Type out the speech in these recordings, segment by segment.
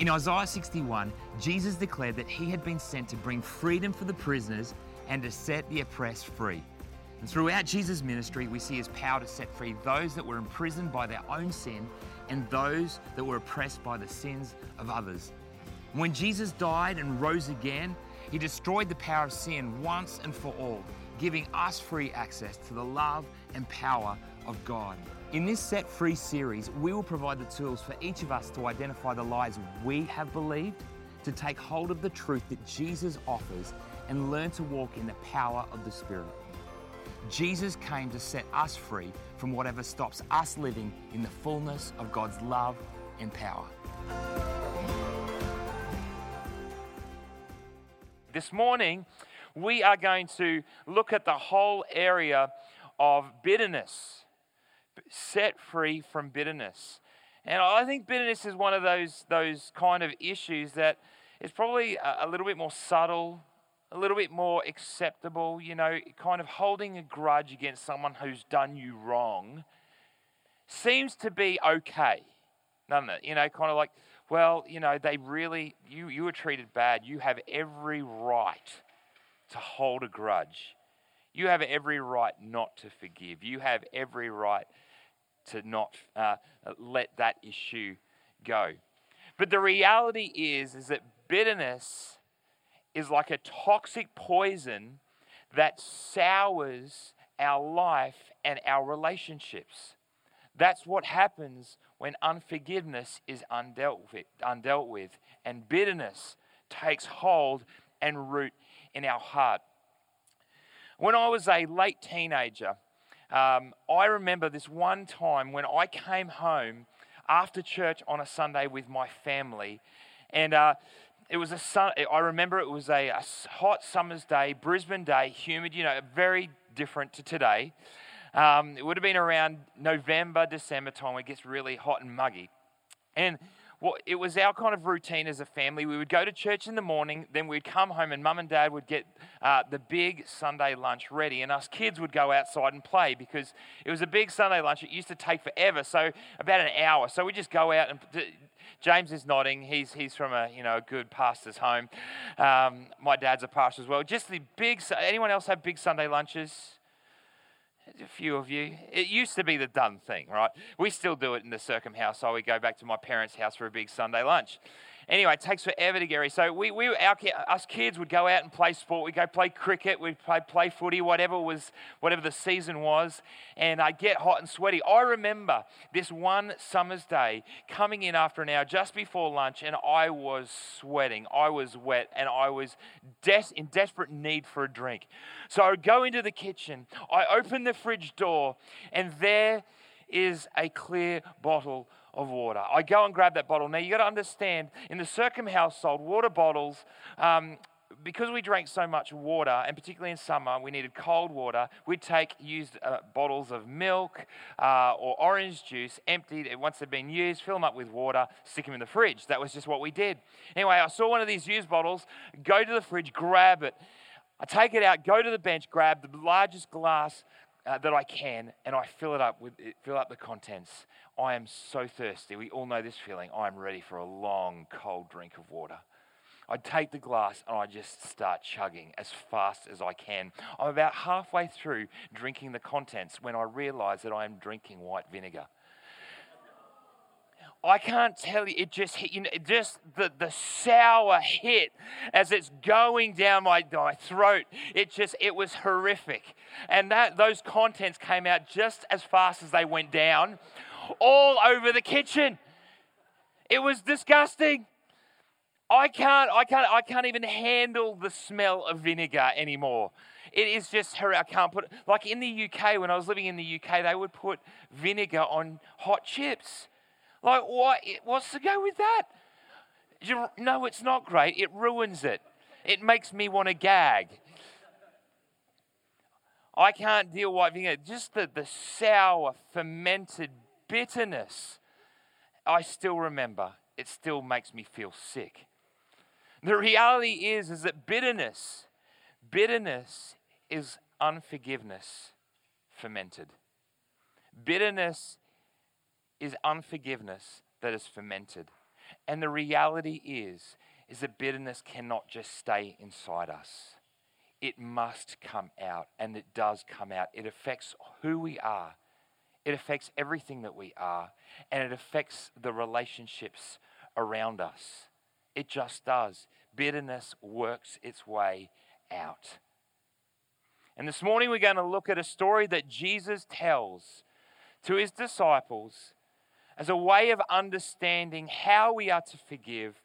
In Isaiah 61, Jesus declared that he had been sent to bring freedom for the prisoners and to set the oppressed free. And throughout Jesus' ministry, we see his power to set free those that were imprisoned by their own sin and those that were oppressed by the sins of others. When Jesus died and rose again, he destroyed the power of sin once and for all, giving us free access to the love and power of God. In this Set Free series, we will provide the tools for each of us to identify the lies we have believed, to take hold of the truth that Jesus offers, and learn to walk in the power of the Spirit. Jesus came to set us free from whatever stops us living in the fullness of God's love and power. This morning, we are going to look at the whole area of bitterness set free from bitterness. And I think bitterness is one of those, those kind of issues that is probably a, a little bit more subtle, a little bit more acceptable, you know, kind of holding a grudge against someone who's done you wrong seems to be okay, doesn't it? You know, kind of like, well, you know, they really, you, you were treated bad. You have every right to hold a grudge. You have every right not to forgive. You have every right to not uh, let that issue go. But the reality is, is that bitterness is like a toxic poison that sours our life and our relationships. That's what happens when unforgiveness is undealt with, undealt with and bitterness takes hold and root in our heart. When I was a late teenager, um, I remember this one time when I came home after church on a Sunday with my family, and uh, it was a sun. I remember it was a, a, hot summer's day, Brisbane day, humid. You know, very different to today. Um, it would have been around November, December time. It gets really hot and muggy, and well, it was our kind of routine as a family. We would go to church in the morning, then we'd come home, and mum and dad would get uh, the big Sunday lunch ready, and us kids would go outside and play because it was a big Sunday lunch. It used to take forever, so about an hour. So we just go out and. James is nodding. He's, he's from a you know a good pastor's home. Um, my dad's a pastor as well. Just the big. Anyone else have big Sunday lunches? A few of you. It used to be the done thing, right? We still do it in the Circum house. So we go back to my parents' house for a big Sunday lunch. Anyway, it takes forever to get ready. So we, we our, us kids would go out and play sport. We'd go play cricket. We'd play, play footy, whatever was, whatever the season was. And I'd get hot and sweaty. I remember this one summer's day coming in after an hour just before lunch, and I was sweating. I was wet, and I was des- in desperate need for a drink. So I go into the kitchen. I open the fridge door, and there is a clear bottle of water. I go and grab that bottle. Now, you got to understand, in the Circum household, water bottles, um, because we drank so much water, and particularly in summer, we needed cold water. We'd take used uh, bottles of milk uh, or orange juice, emptied once they'd been used, fill them up with water, stick them in the fridge. That was just what we did. Anyway, I saw one of these used bottles, go to the fridge, grab it. I take it out, go to the bench, grab the largest glass uh, that I can, and I fill it up with fill up the contents. I am so thirsty. We all know this feeling. I am ready for a long, cold drink of water. I take the glass and I just start chugging as fast as I can. I'm about halfway through drinking the contents when I realize that I am drinking white vinegar. I can't tell you, it just hit, you know, just the, the sour hit as it's going down my, my throat. It just, it was horrific. And that, those contents came out just as fast as they went down, all over the kitchen. It was disgusting. I can't, I can't, I can't even handle the smell of vinegar anymore. It is just horrific. I can't put like in the UK, when I was living in the UK, they would put vinegar on hot chips. Like, what? What's to go with that? You, no, it's not great. It ruins it. It makes me want to gag. I can't deal with vinegar. Just the, the sour, fermented bitterness. I still remember. It still makes me feel sick. The reality is, is that bitterness, bitterness is unforgiveness fermented. Bitterness is unforgiveness that is fermented. And the reality is, is that bitterness cannot just stay inside us. It must come out, and it does come out. It affects who we are, it affects everything that we are, and it affects the relationships around us. It just does. Bitterness works its way out. And this morning we're going to look at a story that Jesus tells to his disciples as a way of understanding how we are to forgive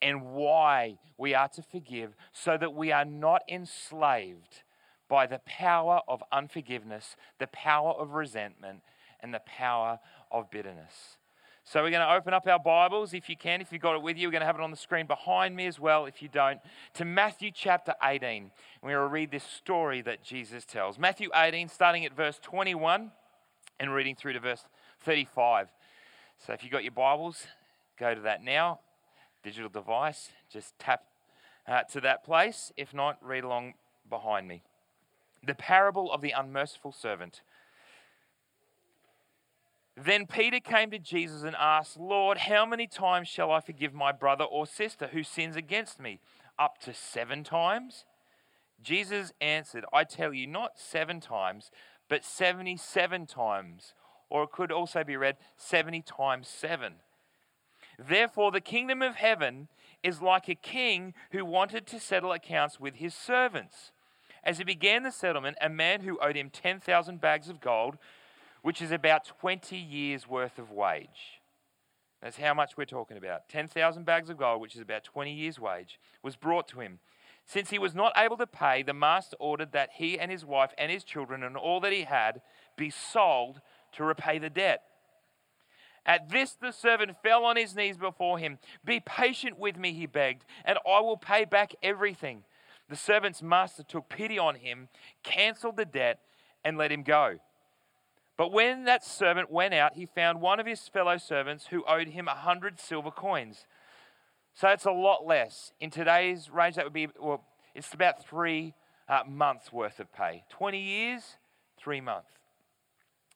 and why we are to forgive so that we are not enslaved by the power of unforgiveness, the power of resentment, and the power of bitterness. So we're going to open up our Bibles, if you can, if you've got it with you. We're going to have it on the screen behind me as well, if you don't, to Matthew chapter 18. We're going to read this story that Jesus tells. Matthew 18, starting at verse 21 and reading through to verse 35. So if you've got your Bibles, go to that now. Digital device, just tap uh, to that place. If not, read along behind me. The parable of the unmerciful servant. Then Peter came to Jesus and asked, Lord, how many times shall I forgive my brother or sister who sins against me? Up to seven times? Jesus answered, I tell you, not seven times, but 77 times. Or it could also be read 70 times seven. Therefore, the kingdom of heaven is like a king who wanted to settle accounts with his servants. As he began the settlement, a man who owed him 10,000 bags of gold which is about 20 years' worth of wage. That's how much we're talking about. 10,000 bags of gold, which is about 20 years' wage, was brought to him. Since he was not able to pay, the master ordered that he and his wife and his children and all that he had be sold to repay the debt. At this, the servant fell on his knees before him. Be patient with me, he begged, and I will pay back everything. The servant's master took pity on him, canceled the debt, and let him go. But when that servant went out, he found one of his fellow servants who owed him a hundred silver coins. So it's a lot less. In today's range, that would be, well, it's about three uh, months worth of pay. 20 years, three months.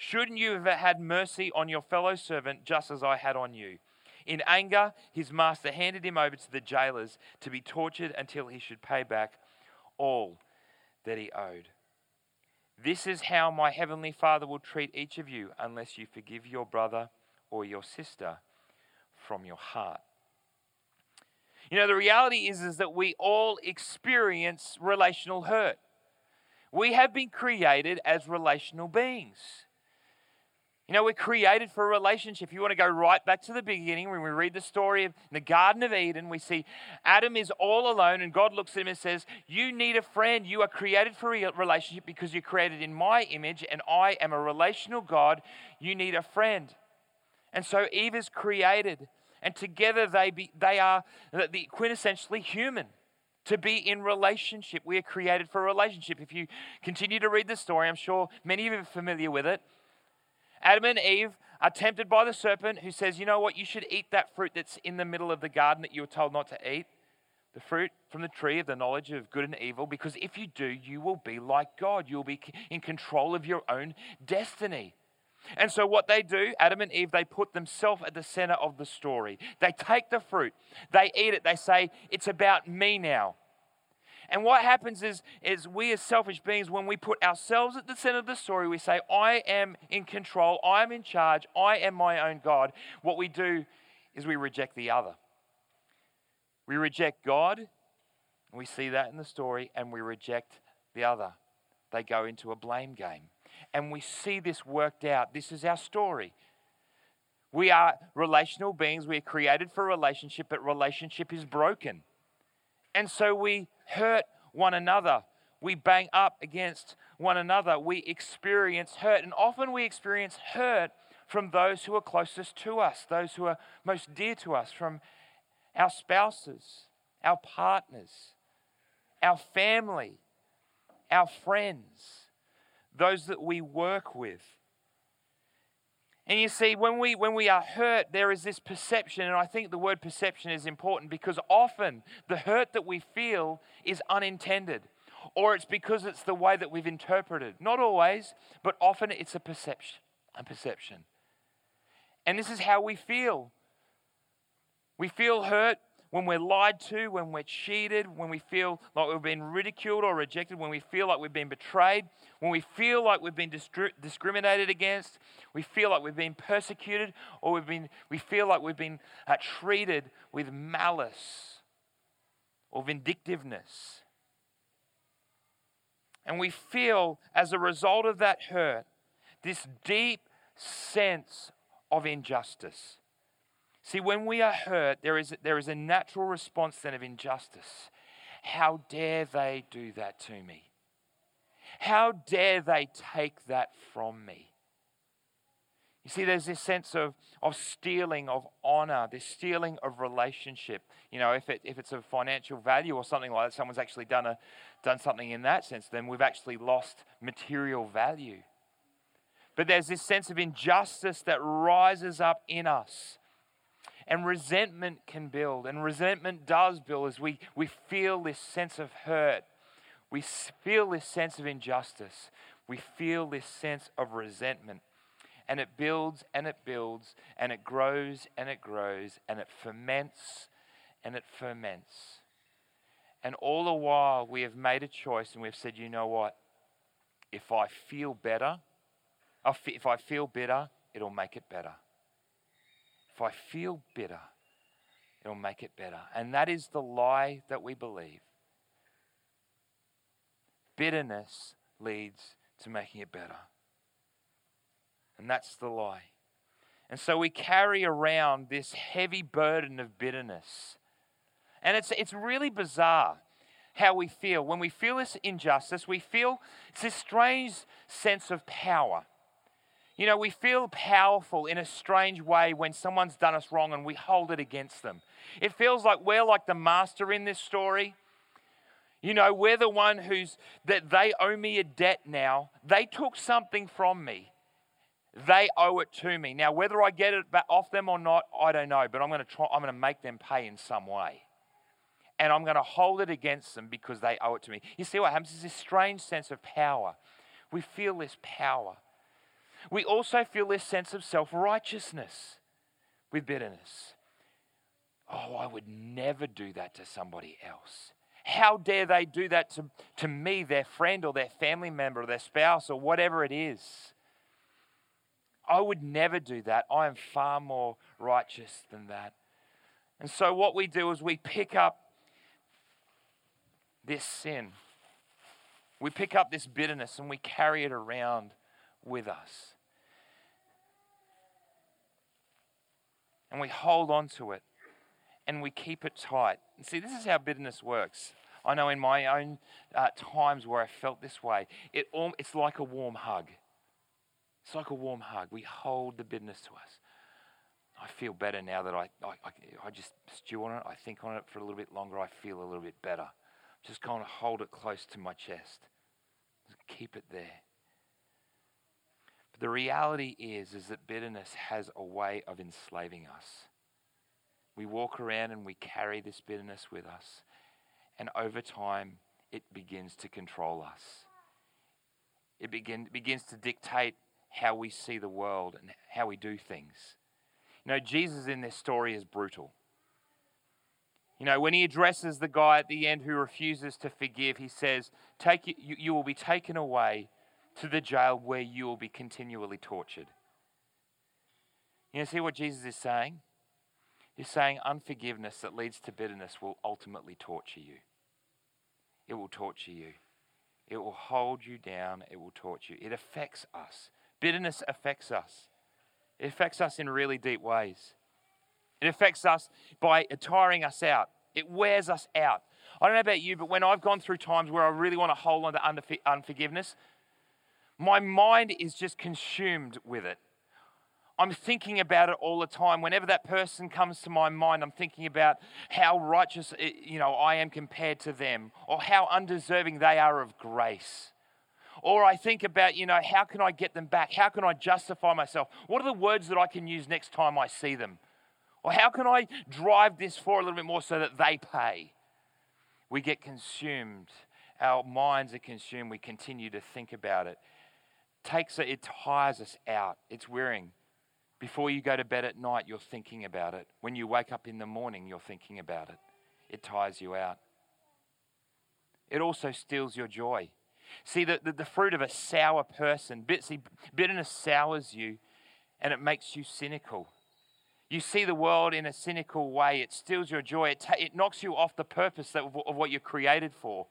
Shouldn't you have had mercy on your fellow servant just as I had on you? In anger, his master handed him over to the jailers to be tortured until he should pay back all that he owed. This is how my heavenly Father will treat each of you unless you forgive your brother or your sister from your heart. You know, the reality is, is that we all experience relational hurt. We have been created as relational beings. You know, we're created for a relationship. You want to go right back to the beginning, when we read the story of the Garden of Eden, we see Adam is all alone, and God looks at him and says, You need a friend. You are created for a relationship because you're created in my image, and I am a relational God. You need a friend. And so Eve is created, and together they, be, they are the quintessentially human to be in relationship. We are created for a relationship. If you continue to read the story, I'm sure many of you are familiar with it. Adam and Eve are tempted by the serpent who says, You know what? You should eat that fruit that's in the middle of the garden that you were told not to eat. The fruit from the tree of the knowledge of good and evil, because if you do, you will be like God. You'll be in control of your own destiny. And so, what they do, Adam and Eve, they put themselves at the center of the story. They take the fruit, they eat it, they say, It's about me now. And what happens is, is we as selfish beings, when we put ourselves at the center of the story, we say, I am in control, I am in charge, I am my own God. What we do is we reject the other. We reject God, we see that in the story, and we reject the other. They go into a blame game. And we see this worked out. This is our story. We are relational beings. We are created for relationship, but relationship is broken. And so we hurt one another. We bang up against one another. We experience hurt. And often we experience hurt from those who are closest to us, those who are most dear to us, from our spouses, our partners, our family, our friends, those that we work with. And you see, when we, when we are hurt, there is this perception, and I think the word perception is important because often the hurt that we feel is unintended, or it's because it's the way that we've interpreted. Not always, but often it's a perception. A perception. And this is how we feel. We feel hurt when we're lied to, when we're cheated, when we feel like we've been ridiculed or rejected, when we feel like we've been betrayed, when we feel like we've been distri- discriminated against, we feel like we've been persecuted, or we've been, we feel like we've been uh, treated with malice or vindictiveness. And we feel, as a result of that hurt, this deep sense of injustice. See, when we are hurt, there is, there is a natural response then of injustice. How dare they do that to me? How dare they take that from me? You see, there's this sense of, of stealing of honor, this stealing of relationship. You know, if, it, if it's of financial value or something like that, someone's actually done, a, done something in that sense, then we've actually lost material value. But there's this sense of injustice that rises up in us and resentment can build, and resentment does build as we, we feel this sense of hurt. We feel this sense of injustice. We feel this sense of resentment. And it builds and it builds and it grows and it grows and it ferments and it ferments. And all the while, we have made a choice and we've said, you know what? If I feel better, if I feel bitter, it'll make it better. If I feel bitter, it'll make it better. And that is the lie that we believe. Bitterness leads to making it better. And that's the lie. And so we carry around this heavy burden of bitterness. And it's, it's really bizarre how we feel. When we feel this injustice, we feel it's this strange sense of power. You know, we feel powerful in a strange way when someone's done us wrong and we hold it against them. It feels like we're like the master in this story. You know, we're the one who's that they owe me a debt now. They took something from me. They owe it to me. Now, whether I get it back off them or not, I don't know, but I'm going to try I'm going to make them pay in some way. And I'm going to hold it against them because they owe it to me. You see what happens? There's this strange sense of power. We feel this power. We also feel this sense of self righteousness with bitterness. Oh, I would never do that to somebody else. How dare they do that to, to me, their friend or their family member or their spouse or whatever it is? I would never do that. I am far more righteous than that. And so, what we do is we pick up this sin, we pick up this bitterness, and we carry it around with us. And we hold on to it and we keep it tight. And see, this is how bitterness works. I know in my own uh, times where I felt this way, it, it's like a warm hug. It's like a warm hug. We hold the bitterness to us. I feel better now that I, I, I, just stew on it. I think on it for a little bit longer. I feel a little bit better. Just kind of hold it close to my chest. Just keep it there. The reality is, is that bitterness has a way of enslaving us. We walk around and we carry this bitterness with us, and over time, it begins to control us. It begin, begins to dictate how we see the world and how we do things. You know, Jesus in this story is brutal. You know, when he addresses the guy at the end who refuses to forgive, he says, Take you, you will be taken away to the jail where you will be continually tortured. You know, see what Jesus is saying? He's saying unforgiveness that leads to bitterness will ultimately torture you. It will torture you. It will hold you down. It will torture you. It affects us. Bitterness affects us. It affects us in really deep ways. It affects us by tiring us out. It wears us out. I don't know about you, but when I've gone through times where I really want to hold on to unforgiveness, my mind is just consumed with it. I'm thinking about it all the time. Whenever that person comes to my mind, I'm thinking about how righteous eh, you know, I am compared to them, or how undeserving they are of grace. Or I think about, you know, how can I get them back? How can I justify myself? What are the words that I can use next time I see them? Or how can I drive this for a little bit more so that they pay? We get consumed. Our minds are consumed. We continue to think about it. Takes it, it tires us out. It's wearing. Before you go to bed at night, you're thinking about it. When you wake up in the morning, you're thinking about it. It tires you out. It also steals your joy. See, the, the, the fruit of a sour person, see, bitterness sours you and it makes you cynical. You see the world in a cynical way. It steals your joy. It, ta- it knocks you off the purpose of what you're created for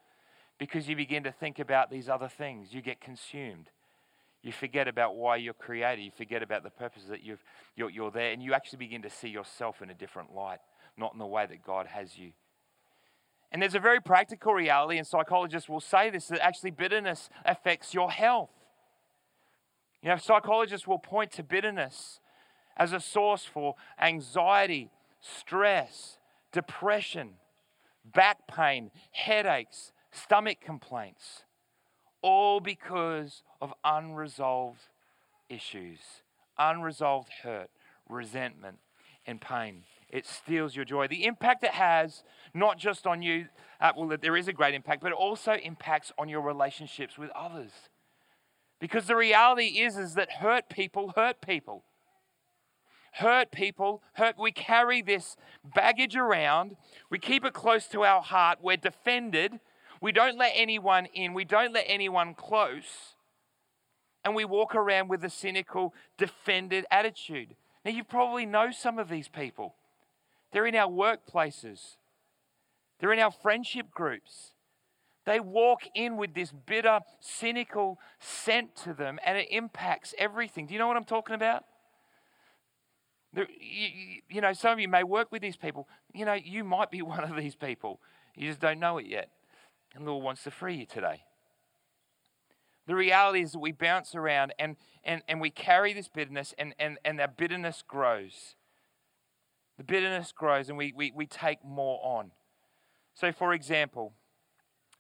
because you begin to think about these other things. You get consumed. You forget about why you're created. You forget about the purpose that you've, you're, you're there. And you actually begin to see yourself in a different light, not in the way that God has you. And there's a very practical reality, and psychologists will say this that actually bitterness affects your health. You know, psychologists will point to bitterness as a source for anxiety, stress, depression, back pain, headaches, stomach complaints, all because of unresolved issues, unresolved hurt, resentment, and pain. It steals your joy. The impact it has, not just on you, uh, well, there is a great impact, but it also impacts on your relationships with others. Because the reality is, is that hurt people hurt people. Hurt people, hurt. We carry this baggage around. We keep it close to our heart. We're defended. We don't let anyone in. We don't let anyone close. And we walk around with a cynical, defended attitude. Now, you probably know some of these people. They're in our workplaces, they're in our friendship groups. They walk in with this bitter, cynical scent to them, and it impacts everything. Do you know what I'm talking about? You, know, some of you may work with these people. You know, you might be one of these people. You just don't know it yet. And the Lord wants to free you today. The reality is that we bounce around and, and, and we carry this bitterness, and, and, and that bitterness grows. The bitterness grows and we, we, we take more on. So, for example,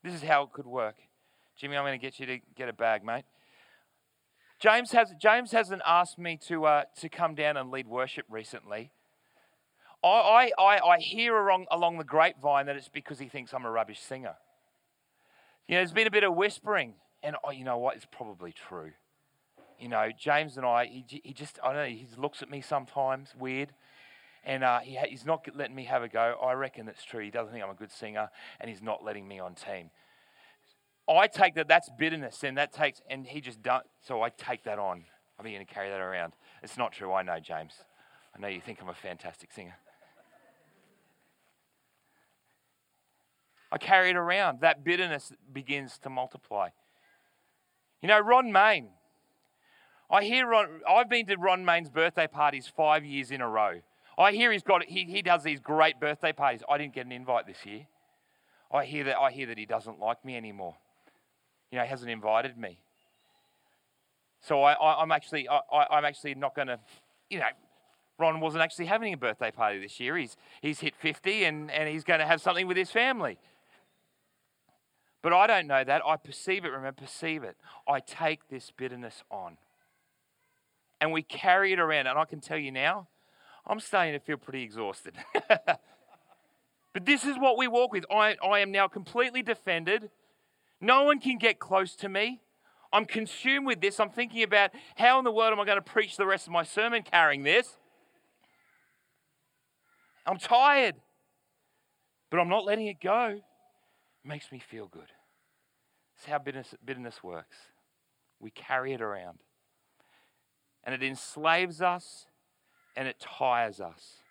this is how it could work. Jimmy, I'm going to get you to get a bag, mate. James, has, James hasn't asked me to, uh, to come down and lead worship recently. I, I, I hear along, along the grapevine that it's because he thinks I'm a rubbish singer. You know, there's been a bit of whispering, and oh, you know what? It's probably true. You know, James and I, he, he just, I don't know, he looks at me sometimes weird and uh, he, he's not letting me have a go. I reckon that's true. He doesn't think I'm a good singer, and he's not letting me on team. I take that that's bitterness, and that takes, and he just don't. So I take that on. I'm going to carry that around. It's not true. I know, James. I know you think I'm a fantastic singer. I carry it around. That bitterness begins to multiply. You know, Ron Main. I hear Ron, I've been to Ron Main's birthday parties five years in a row. I hear he's got he, he does these great birthday parties. I didn't get an invite this year. I hear that I hear that he doesn't like me anymore. You know, he hasn't invited me. So I, am actually I, I'm actually not going to, you know, Ron wasn't actually having a birthday party this year. He's he's hit 50 and, and he's going to have something with his family. But I don't know that. I perceive it, remember, perceive it. I take this bitterness on. And we carry it around. And I can tell you now, I'm starting to feel pretty exhausted. but this is what we walk with. I, I am now completely defended. No one can get close to me. I'm consumed with this. I'm thinking about how in the world am I going to preach the rest of my sermon carrying this? I'm tired, but I'm not letting it go. It makes me feel good. It's how bitterness, bitterness works. We carry it around, and it enslaves us and it tires us.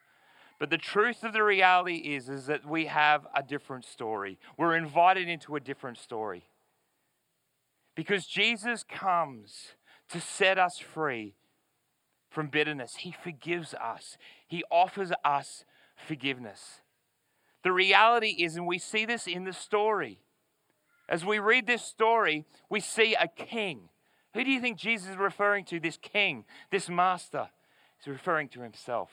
But the truth of the reality is, is that we have a different story. We're invited into a different story. Because Jesus comes to set us free from bitterness. He forgives us, He offers us forgiveness. The reality is, and we see this in the story, as we read this story, we see a king. Who do you think Jesus is referring to? This king, this master. He's referring to himself.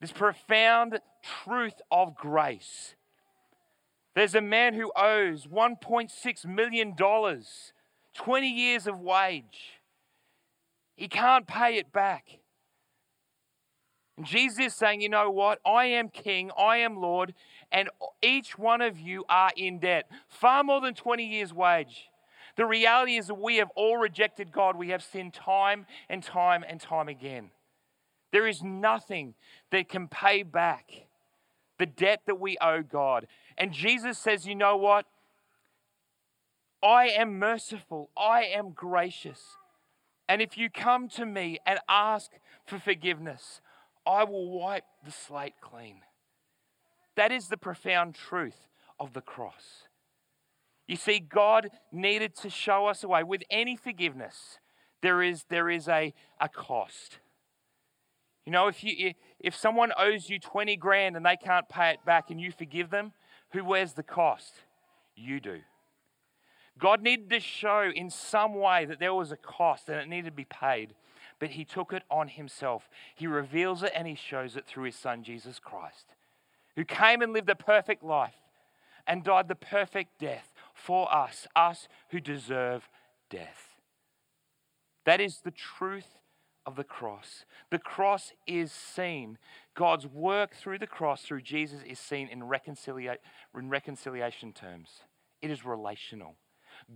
This profound truth of grace. There's a man who owes $1.6 million, 20 years of wage. He can't pay it back. Jesus is saying, you know what? I am king, I am Lord, and each one of you are in debt. Far more than 20 years' wage. The reality is that we have all rejected God. We have sinned time and time and time again. There is nothing that can pay back the debt that we owe God. And Jesus says, you know what? I am merciful, I am gracious. And if you come to me and ask for forgiveness, I will wipe the slate clean. That is the profound truth of the cross. You see, God needed to show us a way. With any forgiveness, there is, there is a, a cost. You know, if, you, if someone owes you 20 grand and they can't pay it back and you forgive them, who wears the cost? You do. God needed to show in some way that there was a cost and it needed to be paid but he took it on himself. He reveals it and he shows it through his son, Jesus Christ, who came and lived a perfect life and died the perfect death for us, us who deserve death. That is the truth of the cross. The cross is seen. God's work through the cross, through Jesus, is seen in, reconcilia- in reconciliation terms. It is relational.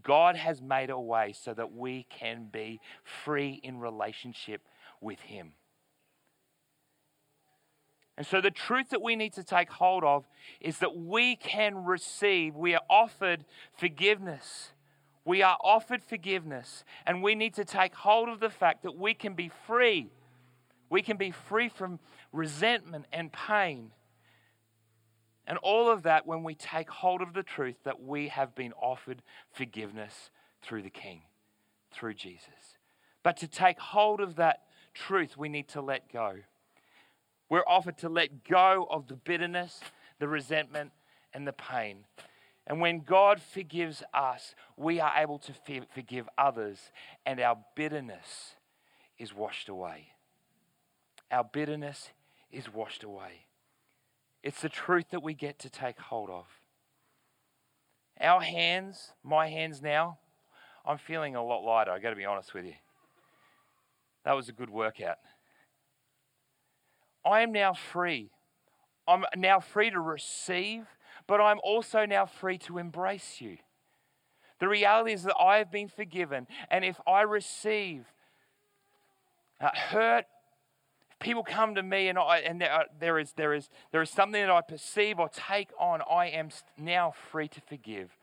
God has made a way so that we can be free in relationship with Him. And so, the truth that we need to take hold of is that we can receive, we are offered forgiveness. We are offered forgiveness, and we need to take hold of the fact that we can be free. We can be free from resentment and pain. And all of that when we take hold of the truth that we have been offered forgiveness through the King, through Jesus. But to take hold of that truth, we need to let go. We're offered to let go of the bitterness, the resentment, and the pain. And when God forgives us, we are able to forgive others, and our bitterness is washed away. Our bitterness is washed away. It's the truth that we get to take hold of. Our hands, my hands now, I'm feeling a lot lighter, I got to be honest with you. That was a good workout. I am now free. I'm now free to receive, but I'm also now free to embrace you. The reality is that I have been forgiven, and if I receive uh, hurt people come to me and, I, and there, is, there, is, there is something that I perceive or take on, I am now free to forgive.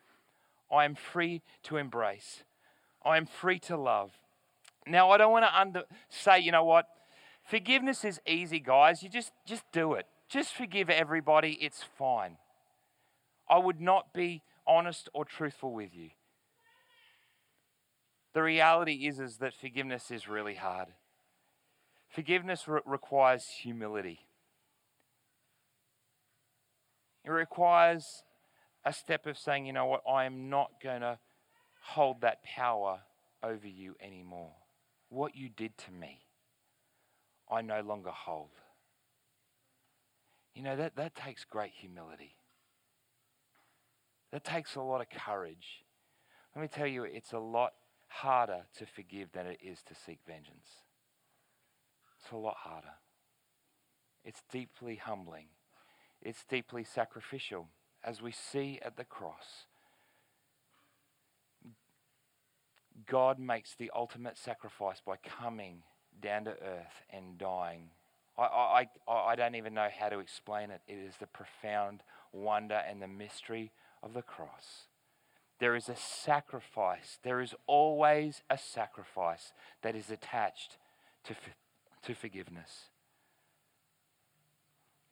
I am free to embrace. I am free to love. Now, I don't want to under, say, you know what, forgiveness is easy, guys. You just, just do it. Just forgive everybody, it's fine. I would not be honest or truthful with you. The reality is, is that forgiveness is really hard. Forgiveness re- requires humility. It requires a step of saying, you know what, I am not going to hold that power over you anymore. What you did to me, I no longer hold. You know, that, that takes great humility. That takes a lot of courage. Let me tell you, it's a lot harder to forgive than it is to seek vengeance. It's a lot harder. It's deeply humbling. It's deeply sacrificial, as we see at the cross. God makes the ultimate sacrifice by coming down to earth and dying. I, I, I don't even know how to explain it. It is the profound wonder and the mystery of the cross. There is a sacrifice. There is always a sacrifice that is attached to, to forgiveness.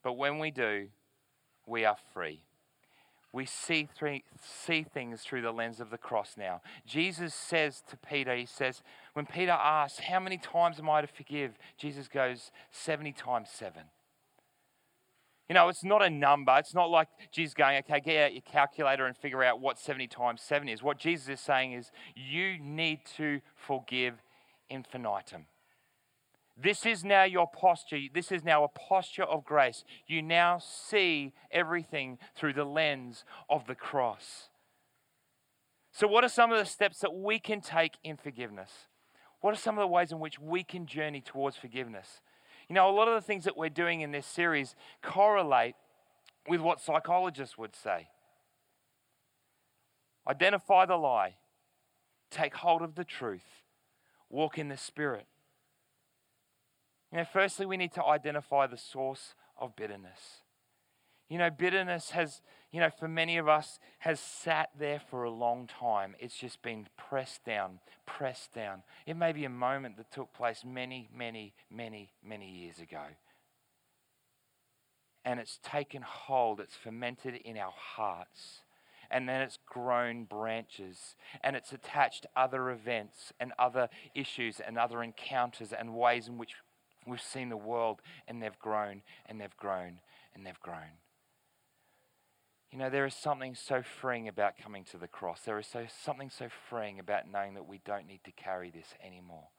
But when we do, we are free. We see, three, see things through the lens of the cross now. Jesus says to Peter, He says, when Peter asks, How many times am I to forgive? Jesus goes, 70 times 7. You know, it's not a number. It's not like Jesus going, okay, get out your calculator and figure out what 70 times 7 is. What Jesus is saying is, you need to forgive infinitum. This is now your posture. This is now a posture of grace. You now see everything through the lens of the cross. So, what are some of the steps that we can take in forgiveness? What are some of the ways in which we can journey towards forgiveness? You know, a lot of the things that we're doing in this series correlate with what psychologists would say identify the lie, take hold of the truth, walk in the Spirit. You know, firstly, we need to identify the source of bitterness. You know, bitterness has, you know, for many of us, has sat there for a long time. It's just been pressed down, pressed down. It may be a moment that took place many, many, many, many years ago. And it's taken hold, it's fermented in our hearts and then it's grown branches and it's attached other events and other issues and other encounters and ways in which we've seen the world and they've grown and they've grown and they've grown. You know, there is something so freeing about coming to the cross. There is so, something so freeing about knowing that we don't need to carry this anymore.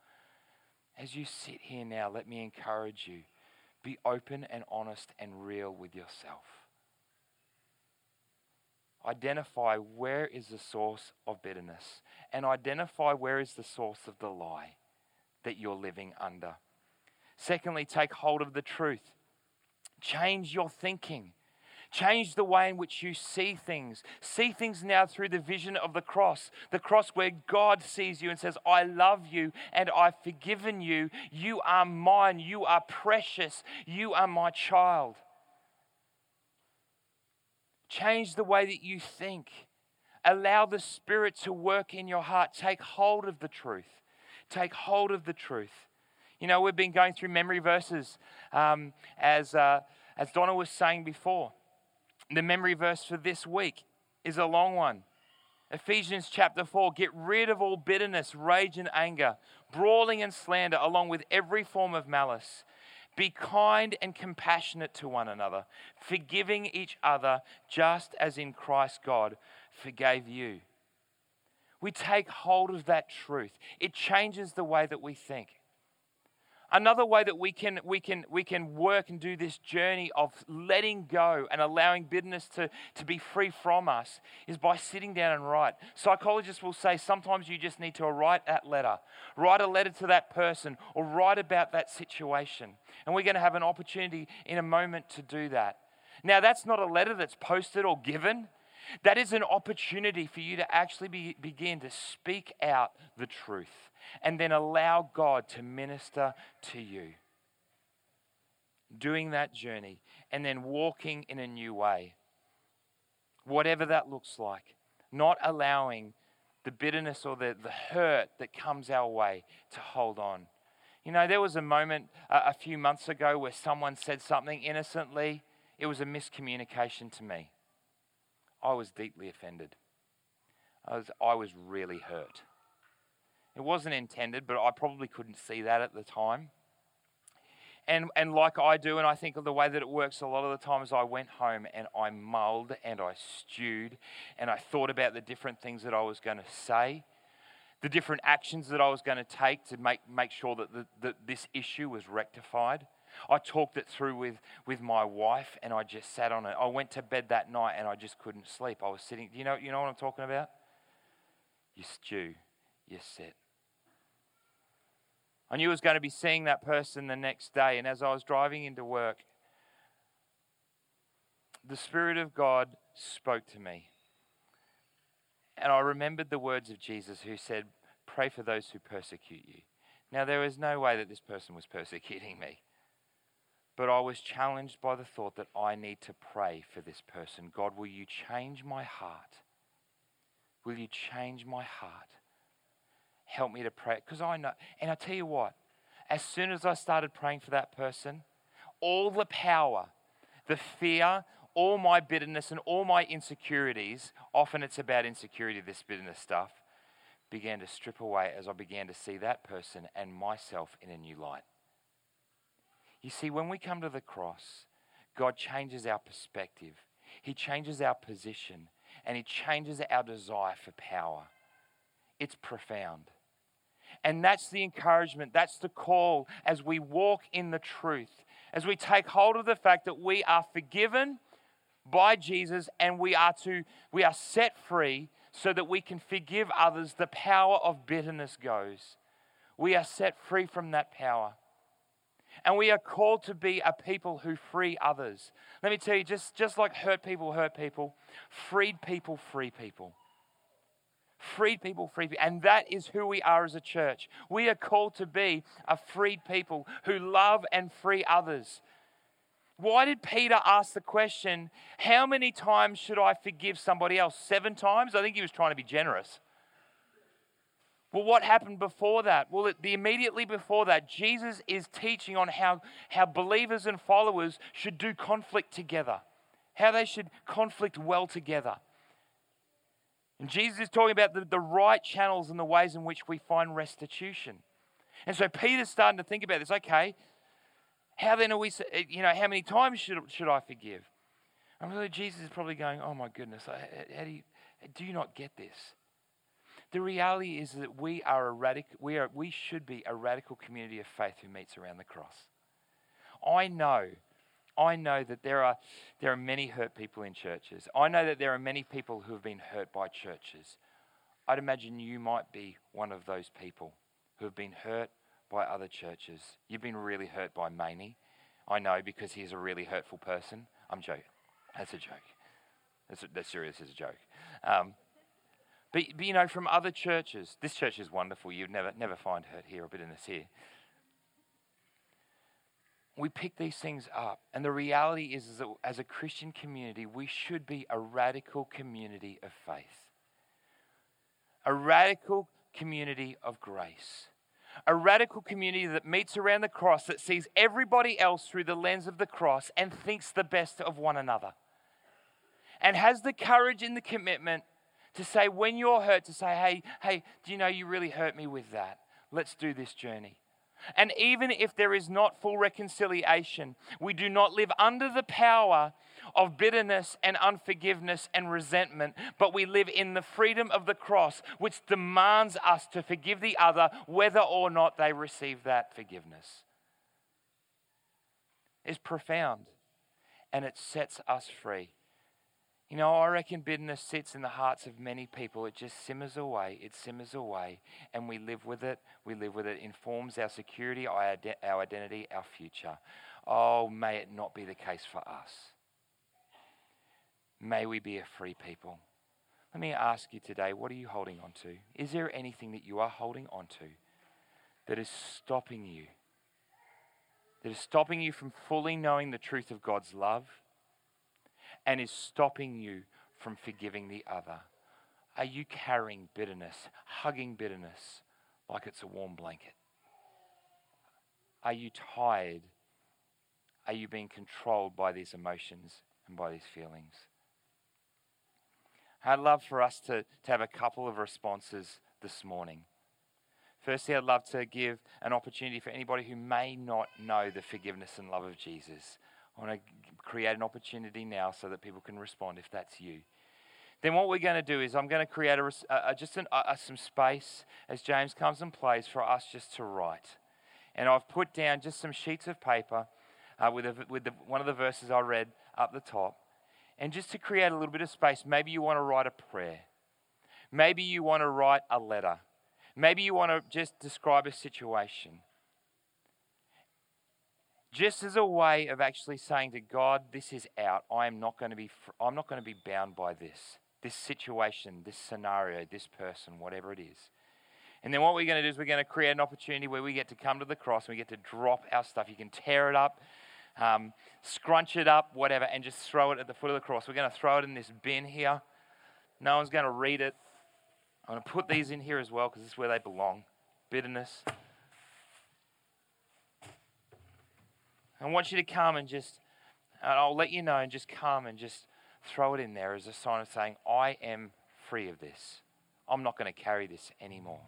As you sit here now, let me encourage you be open and honest and real with yourself. Identify where is the source of bitterness and identify where is the source of the lie that you're living under. Secondly, take hold of the truth. Change your thinking. Change the way in which you see things. See things now through the vision of the cross. The cross where God sees you and says, I love you and I've forgiven you. You are mine. You are precious. You are my child. Change the way that you think. Allow the Spirit to work in your heart. Take hold of the truth. Take hold of the truth. You know, we've been going through memory verses um, as, uh, as Donna was saying before. The memory verse for this week is a long one. Ephesians chapter 4 Get rid of all bitterness, rage, and anger, brawling and slander, along with every form of malice. Be kind and compassionate to one another, forgiving each other just as in Christ God forgave you. We take hold of that truth. It changes the way that we think. Another way that we can, we can, we can work and do this journey of letting go and allowing bitterness to, to be free from us is by sitting down and write. Psychologists will say sometimes you just need to write that letter, write a letter to that person, or write about that situation. And we're going to have an opportunity in a moment to do that. Now, that's not a letter that's posted or given. That is an opportunity for you to actually be, begin to speak out the truth and then allow God to minister to you. Doing that journey and then walking in a new way. Whatever that looks like. Not allowing the bitterness or the, the hurt that comes our way to hold on. You know, there was a moment uh, a few months ago where someone said something innocently. It was a miscommunication to me. I was deeply offended. I was, I was really hurt. It wasn't intended, but I probably couldn't see that at the time. And, and like I do, and I think of the way that it works a lot of the times, I went home and I mulled and I stewed and I thought about the different things that I was going to say, the different actions that I was going to take to make, make sure that, the, that this issue was rectified. I talked it through with, with my wife and I just sat on it. I went to bed that night and I just couldn't sleep. I was sitting, you know, you know what I'm talking about? You stew, you sit. I knew I was going to be seeing that person the next day. And as I was driving into work, the Spirit of God spoke to me. And I remembered the words of Jesus who said, Pray for those who persecute you. Now, there was no way that this person was persecuting me. But I was challenged by the thought that I need to pray for this person. God, will you change my heart? Will you change my heart? help me to pray. Because I know, and I tell you what, as soon as I started praying for that person, all the power, the fear, all my bitterness, and all my insecurities often it's about insecurity, this bitterness stuff began to strip away as I began to see that person and myself in a new light. You see, when we come to the cross, God changes our perspective, He changes our position, and He changes our desire for power. It's profound. And that's the encouragement, that's the call as we walk in the truth, as we take hold of the fact that we are forgiven by Jesus and we are to we are set free so that we can forgive others the power of bitterness goes we are set free from that power and we are called to be a people who free others let me tell you just just like hurt people hurt people freed people free people freed people free people and that is who we are as a church we are called to be a freed people who love and free others why did Peter ask the question, How many times should I forgive somebody else? Seven times? I think he was trying to be generous. Well, what happened before that? Well, it, the immediately before that, Jesus is teaching on how, how believers and followers should do conflict together, how they should conflict well together. And Jesus is talking about the, the right channels and the ways in which we find restitution. And so Peter's starting to think about this. Okay, how then are we, eh, you know, how many times should, should I forgive? And really, Jesus is probably going, oh my goodness, how do you, do you not get this? The reality is that we are a radical, we, are, we should be a radical community of faith who meets around the cross. I know, I know that there are, there are many hurt people in churches. I know that there are many people who have been hurt by churches. I'd imagine you might be one of those people who have been hurt by other churches. You've been really hurt by Mamie. I know because he's a really hurtful person. I'm joking. That's a joke. That's, that's serious as a joke. Um, but, but, you know, from other churches, this church is wonderful. You'd never, never find hurt here or bitterness here. We pick these things up. And the reality is, is that as a Christian community, we should be a radical community of faith, a radical community of grace a radical community that meets around the cross, that sees everybody else through the lens of the cross and thinks the best of one another. And has the courage and the commitment to say, when you're hurt, to say, hey, hey, do you know you really hurt me with that? Let's do this journey. And even if there is not full reconciliation, we do not live under the power of bitterness and unforgiveness and resentment, but we live in the freedom of the cross, which demands us to forgive the other whether or not they receive that forgiveness. It's profound and it sets us free. You know, I reckon bitterness sits in the hearts of many people. It just simmers away, it simmers away, and we live with it. We live with it. it informs our security, our, identity, our future. Oh, may it not be the case for us. May we be a free people. Let me ask you today what are you holding on to? Is there anything that you are holding on to that is stopping you? That is stopping you from fully knowing the truth of God's love? And is stopping you from forgiving the other? Are you carrying bitterness, hugging bitterness like it's a warm blanket? Are you tired? Are you being controlled by these emotions and by these feelings? I'd love for us to, to have a couple of responses this morning. Firstly, I'd love to give an opportunity for anybody who may not know the forgiveness and love of Jesus. I want to create an opportunity now so that people can respond if that's you. Then what we're going to do is I'm going to create a, a just an, a, some space as James comes and plays for us just to write. And I've put down just some sheets of paper uh, with, a, with the, one of the verses I read up the top. And just to create a little bit of space, maybe you want to write a prayer. Maybe you want to write a letter. Maybe you want to just describe a situation just as a way of actually saying to God, this is out. I am not going to be, I'm not going to be bound by this, this situation, this scenario, this person, whatever it is. And then what we're going to do is we're going to create an opportunity where we get to come to the cross and we get to drop our stuff. You can tear it up, um, scrunch it up, whatever, and just throw it at the foot of the cross. We're going to throw it in this bin here. No one's going to read it. I'm going to put these in here as well because this is where they belong. Bitterness, I want you to come and just, and I'll let you know, and just come and just throw it in there as a sign of saying, I am free of this. I'm not going to carry this anymore.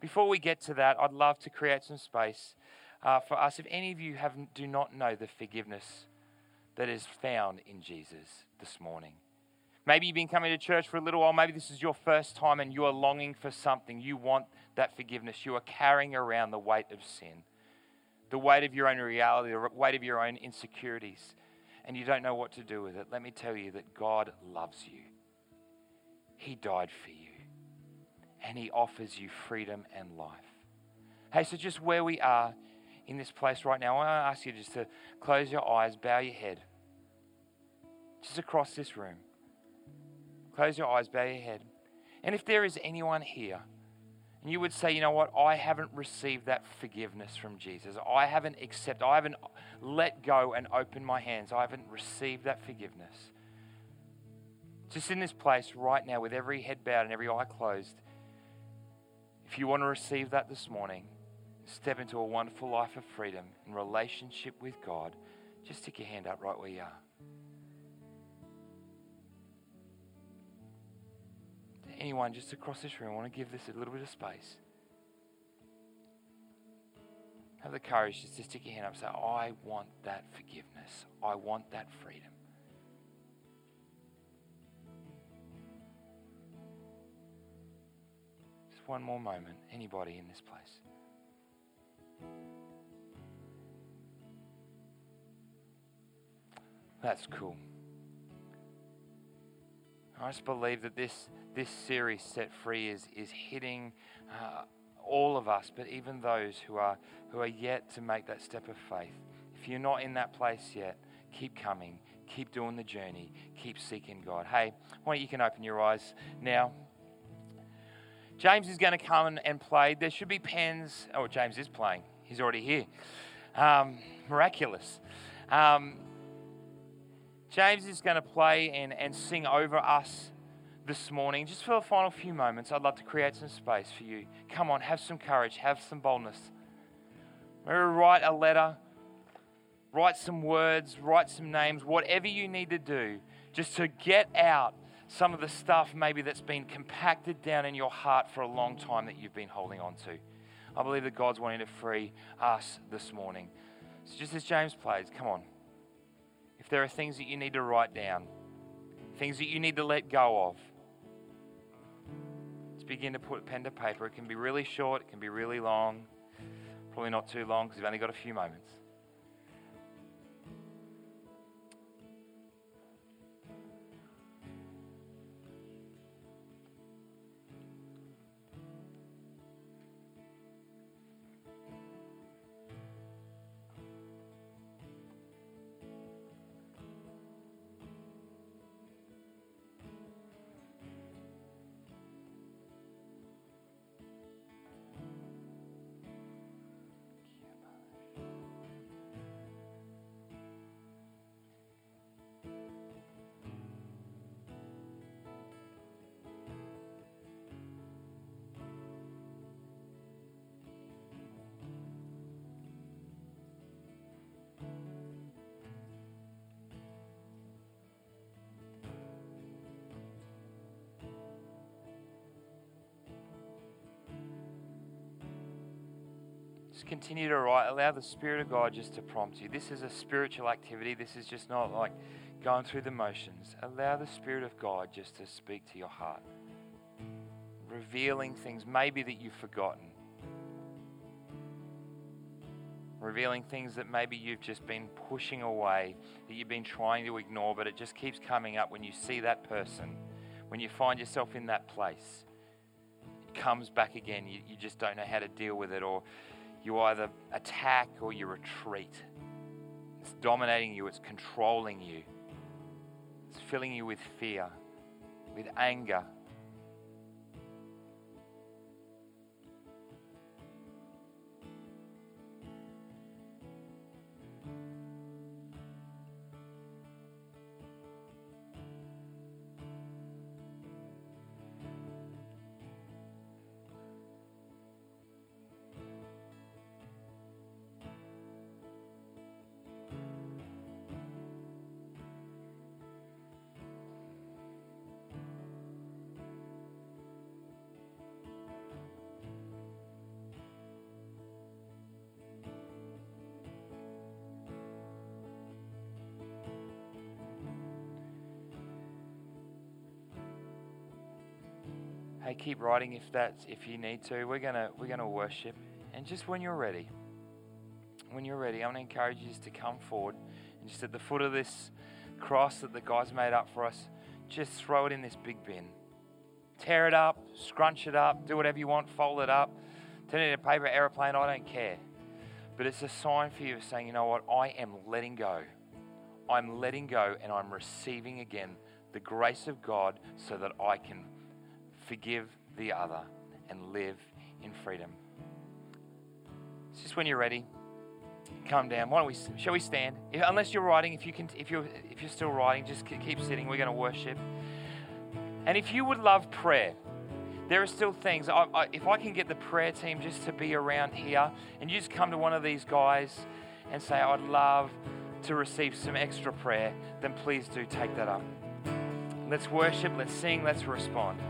Before we get to that, I'd love to create some space uh, for us. If any of you have, do not know the forgiveness that is found in Jesus this morning, Maybe you've been coming to church for a little while. Maybe this is your first time and you are longing for something. You want that forgiveness. You are carrying around the weight of sin, the weight of your own reality, the weight of your own insecurities, and you don't know what to do with it. Let me tell you that God loves you. He died for you, and He offers you freedom and life. Hey, so just where we are in this place right now, I want to ask you just to close your eyes, bow your head, just across this room. Close your eyes, bow your head. And if there is anyone here, and you would say, you know what, I haven't received that forgiveness from Jesus. I haven't accepted, I haven't let go and opened my hands. I haven't received that forgiveness. Just in this place right now, with every head bowed and every eye closed, if you want to receive that this morning, step into a wonderful life of freedom and relationship with God, just stick your hand up right where you are. Anyone just across this room, I want to give this a little bit of space. Have the courage just to stick your hand up and say, I want that forgiveness. I want that freedom. Just one more moment. Anybody in this place? That's cool. I just believe that this this series, Set Free, is, is hitting uh, all of us, but even those who are, who are yet to make that step of faith. If you're not in that place yet, keep coming, keep doing the journey, keep seeking God. Hey, why don't you can open your eyes now? James is going to come and, play. There should be pens. Oh, James is playing. He's already here. Um, miraculous. Um, James is going to play and, and sing over us this morning, just for the final few moments, I'd love to create some space for you. Come on, have some courage, have some boldness. Maybe write a letter, write some words, write some names, whatever you need to do, just to get out some of the stuff maybe that's been compacted down in your heart for a long time that you've been holding on to. I believe that God's wanting to free us this morning. So, just as James plays, come on. There are things that you need to write down, things that you need to let go of, Let's begin to put pen to paper. It can be really short, it can be really long. Probably not too long because you've only got a few moments. Just continue to write. Allow the Spirit of God just to prompt you. This is a spiritual activity. This is just not like going through the motions. Allow the Spirit of God just to speak to your heart, revealing things maybe that you've forgotten, revealing things that maybe you've just been pushing away, that you've been trying to ignore, but it just keeps coming up when you see that person, when you find yourself in that place. It comes back again. You, you just don't know how to deal with it, or you either attack or you retreat. It's dominating you, it's controlling you, it's filling you with fear, with anger, Hey, keep writing if that's if you need to. We're gonna we're gonna worship, and just when you're ready, when you're ready, I'm gonna encourage you just to come forward and just at the foot of this cross that the guys made up for us, just throw it in this big bin. Tear it up, scrunch it up, do whatever you want, fold it up, turn it into paper aeroplane. I don't care. But it's a sign for you of saying, you know what, I am letting go. I'm letting go and I'm receiving again the grace of God so that I can forgive the other and live in freedom. It's just when you're ready, come down. Why don't we? Shall we stand? If, unless you're writing, if you can, if you're if you're still writing, just keep sitting. We're going to worship. And if you would love prayer, there are still things. I, I, if I can get the prayer team just to be around here, and you just come to one of these guys and say, "I'd love to receive some extra prayer," then please do take that up. Let's worship. Let's sing. Let's respond.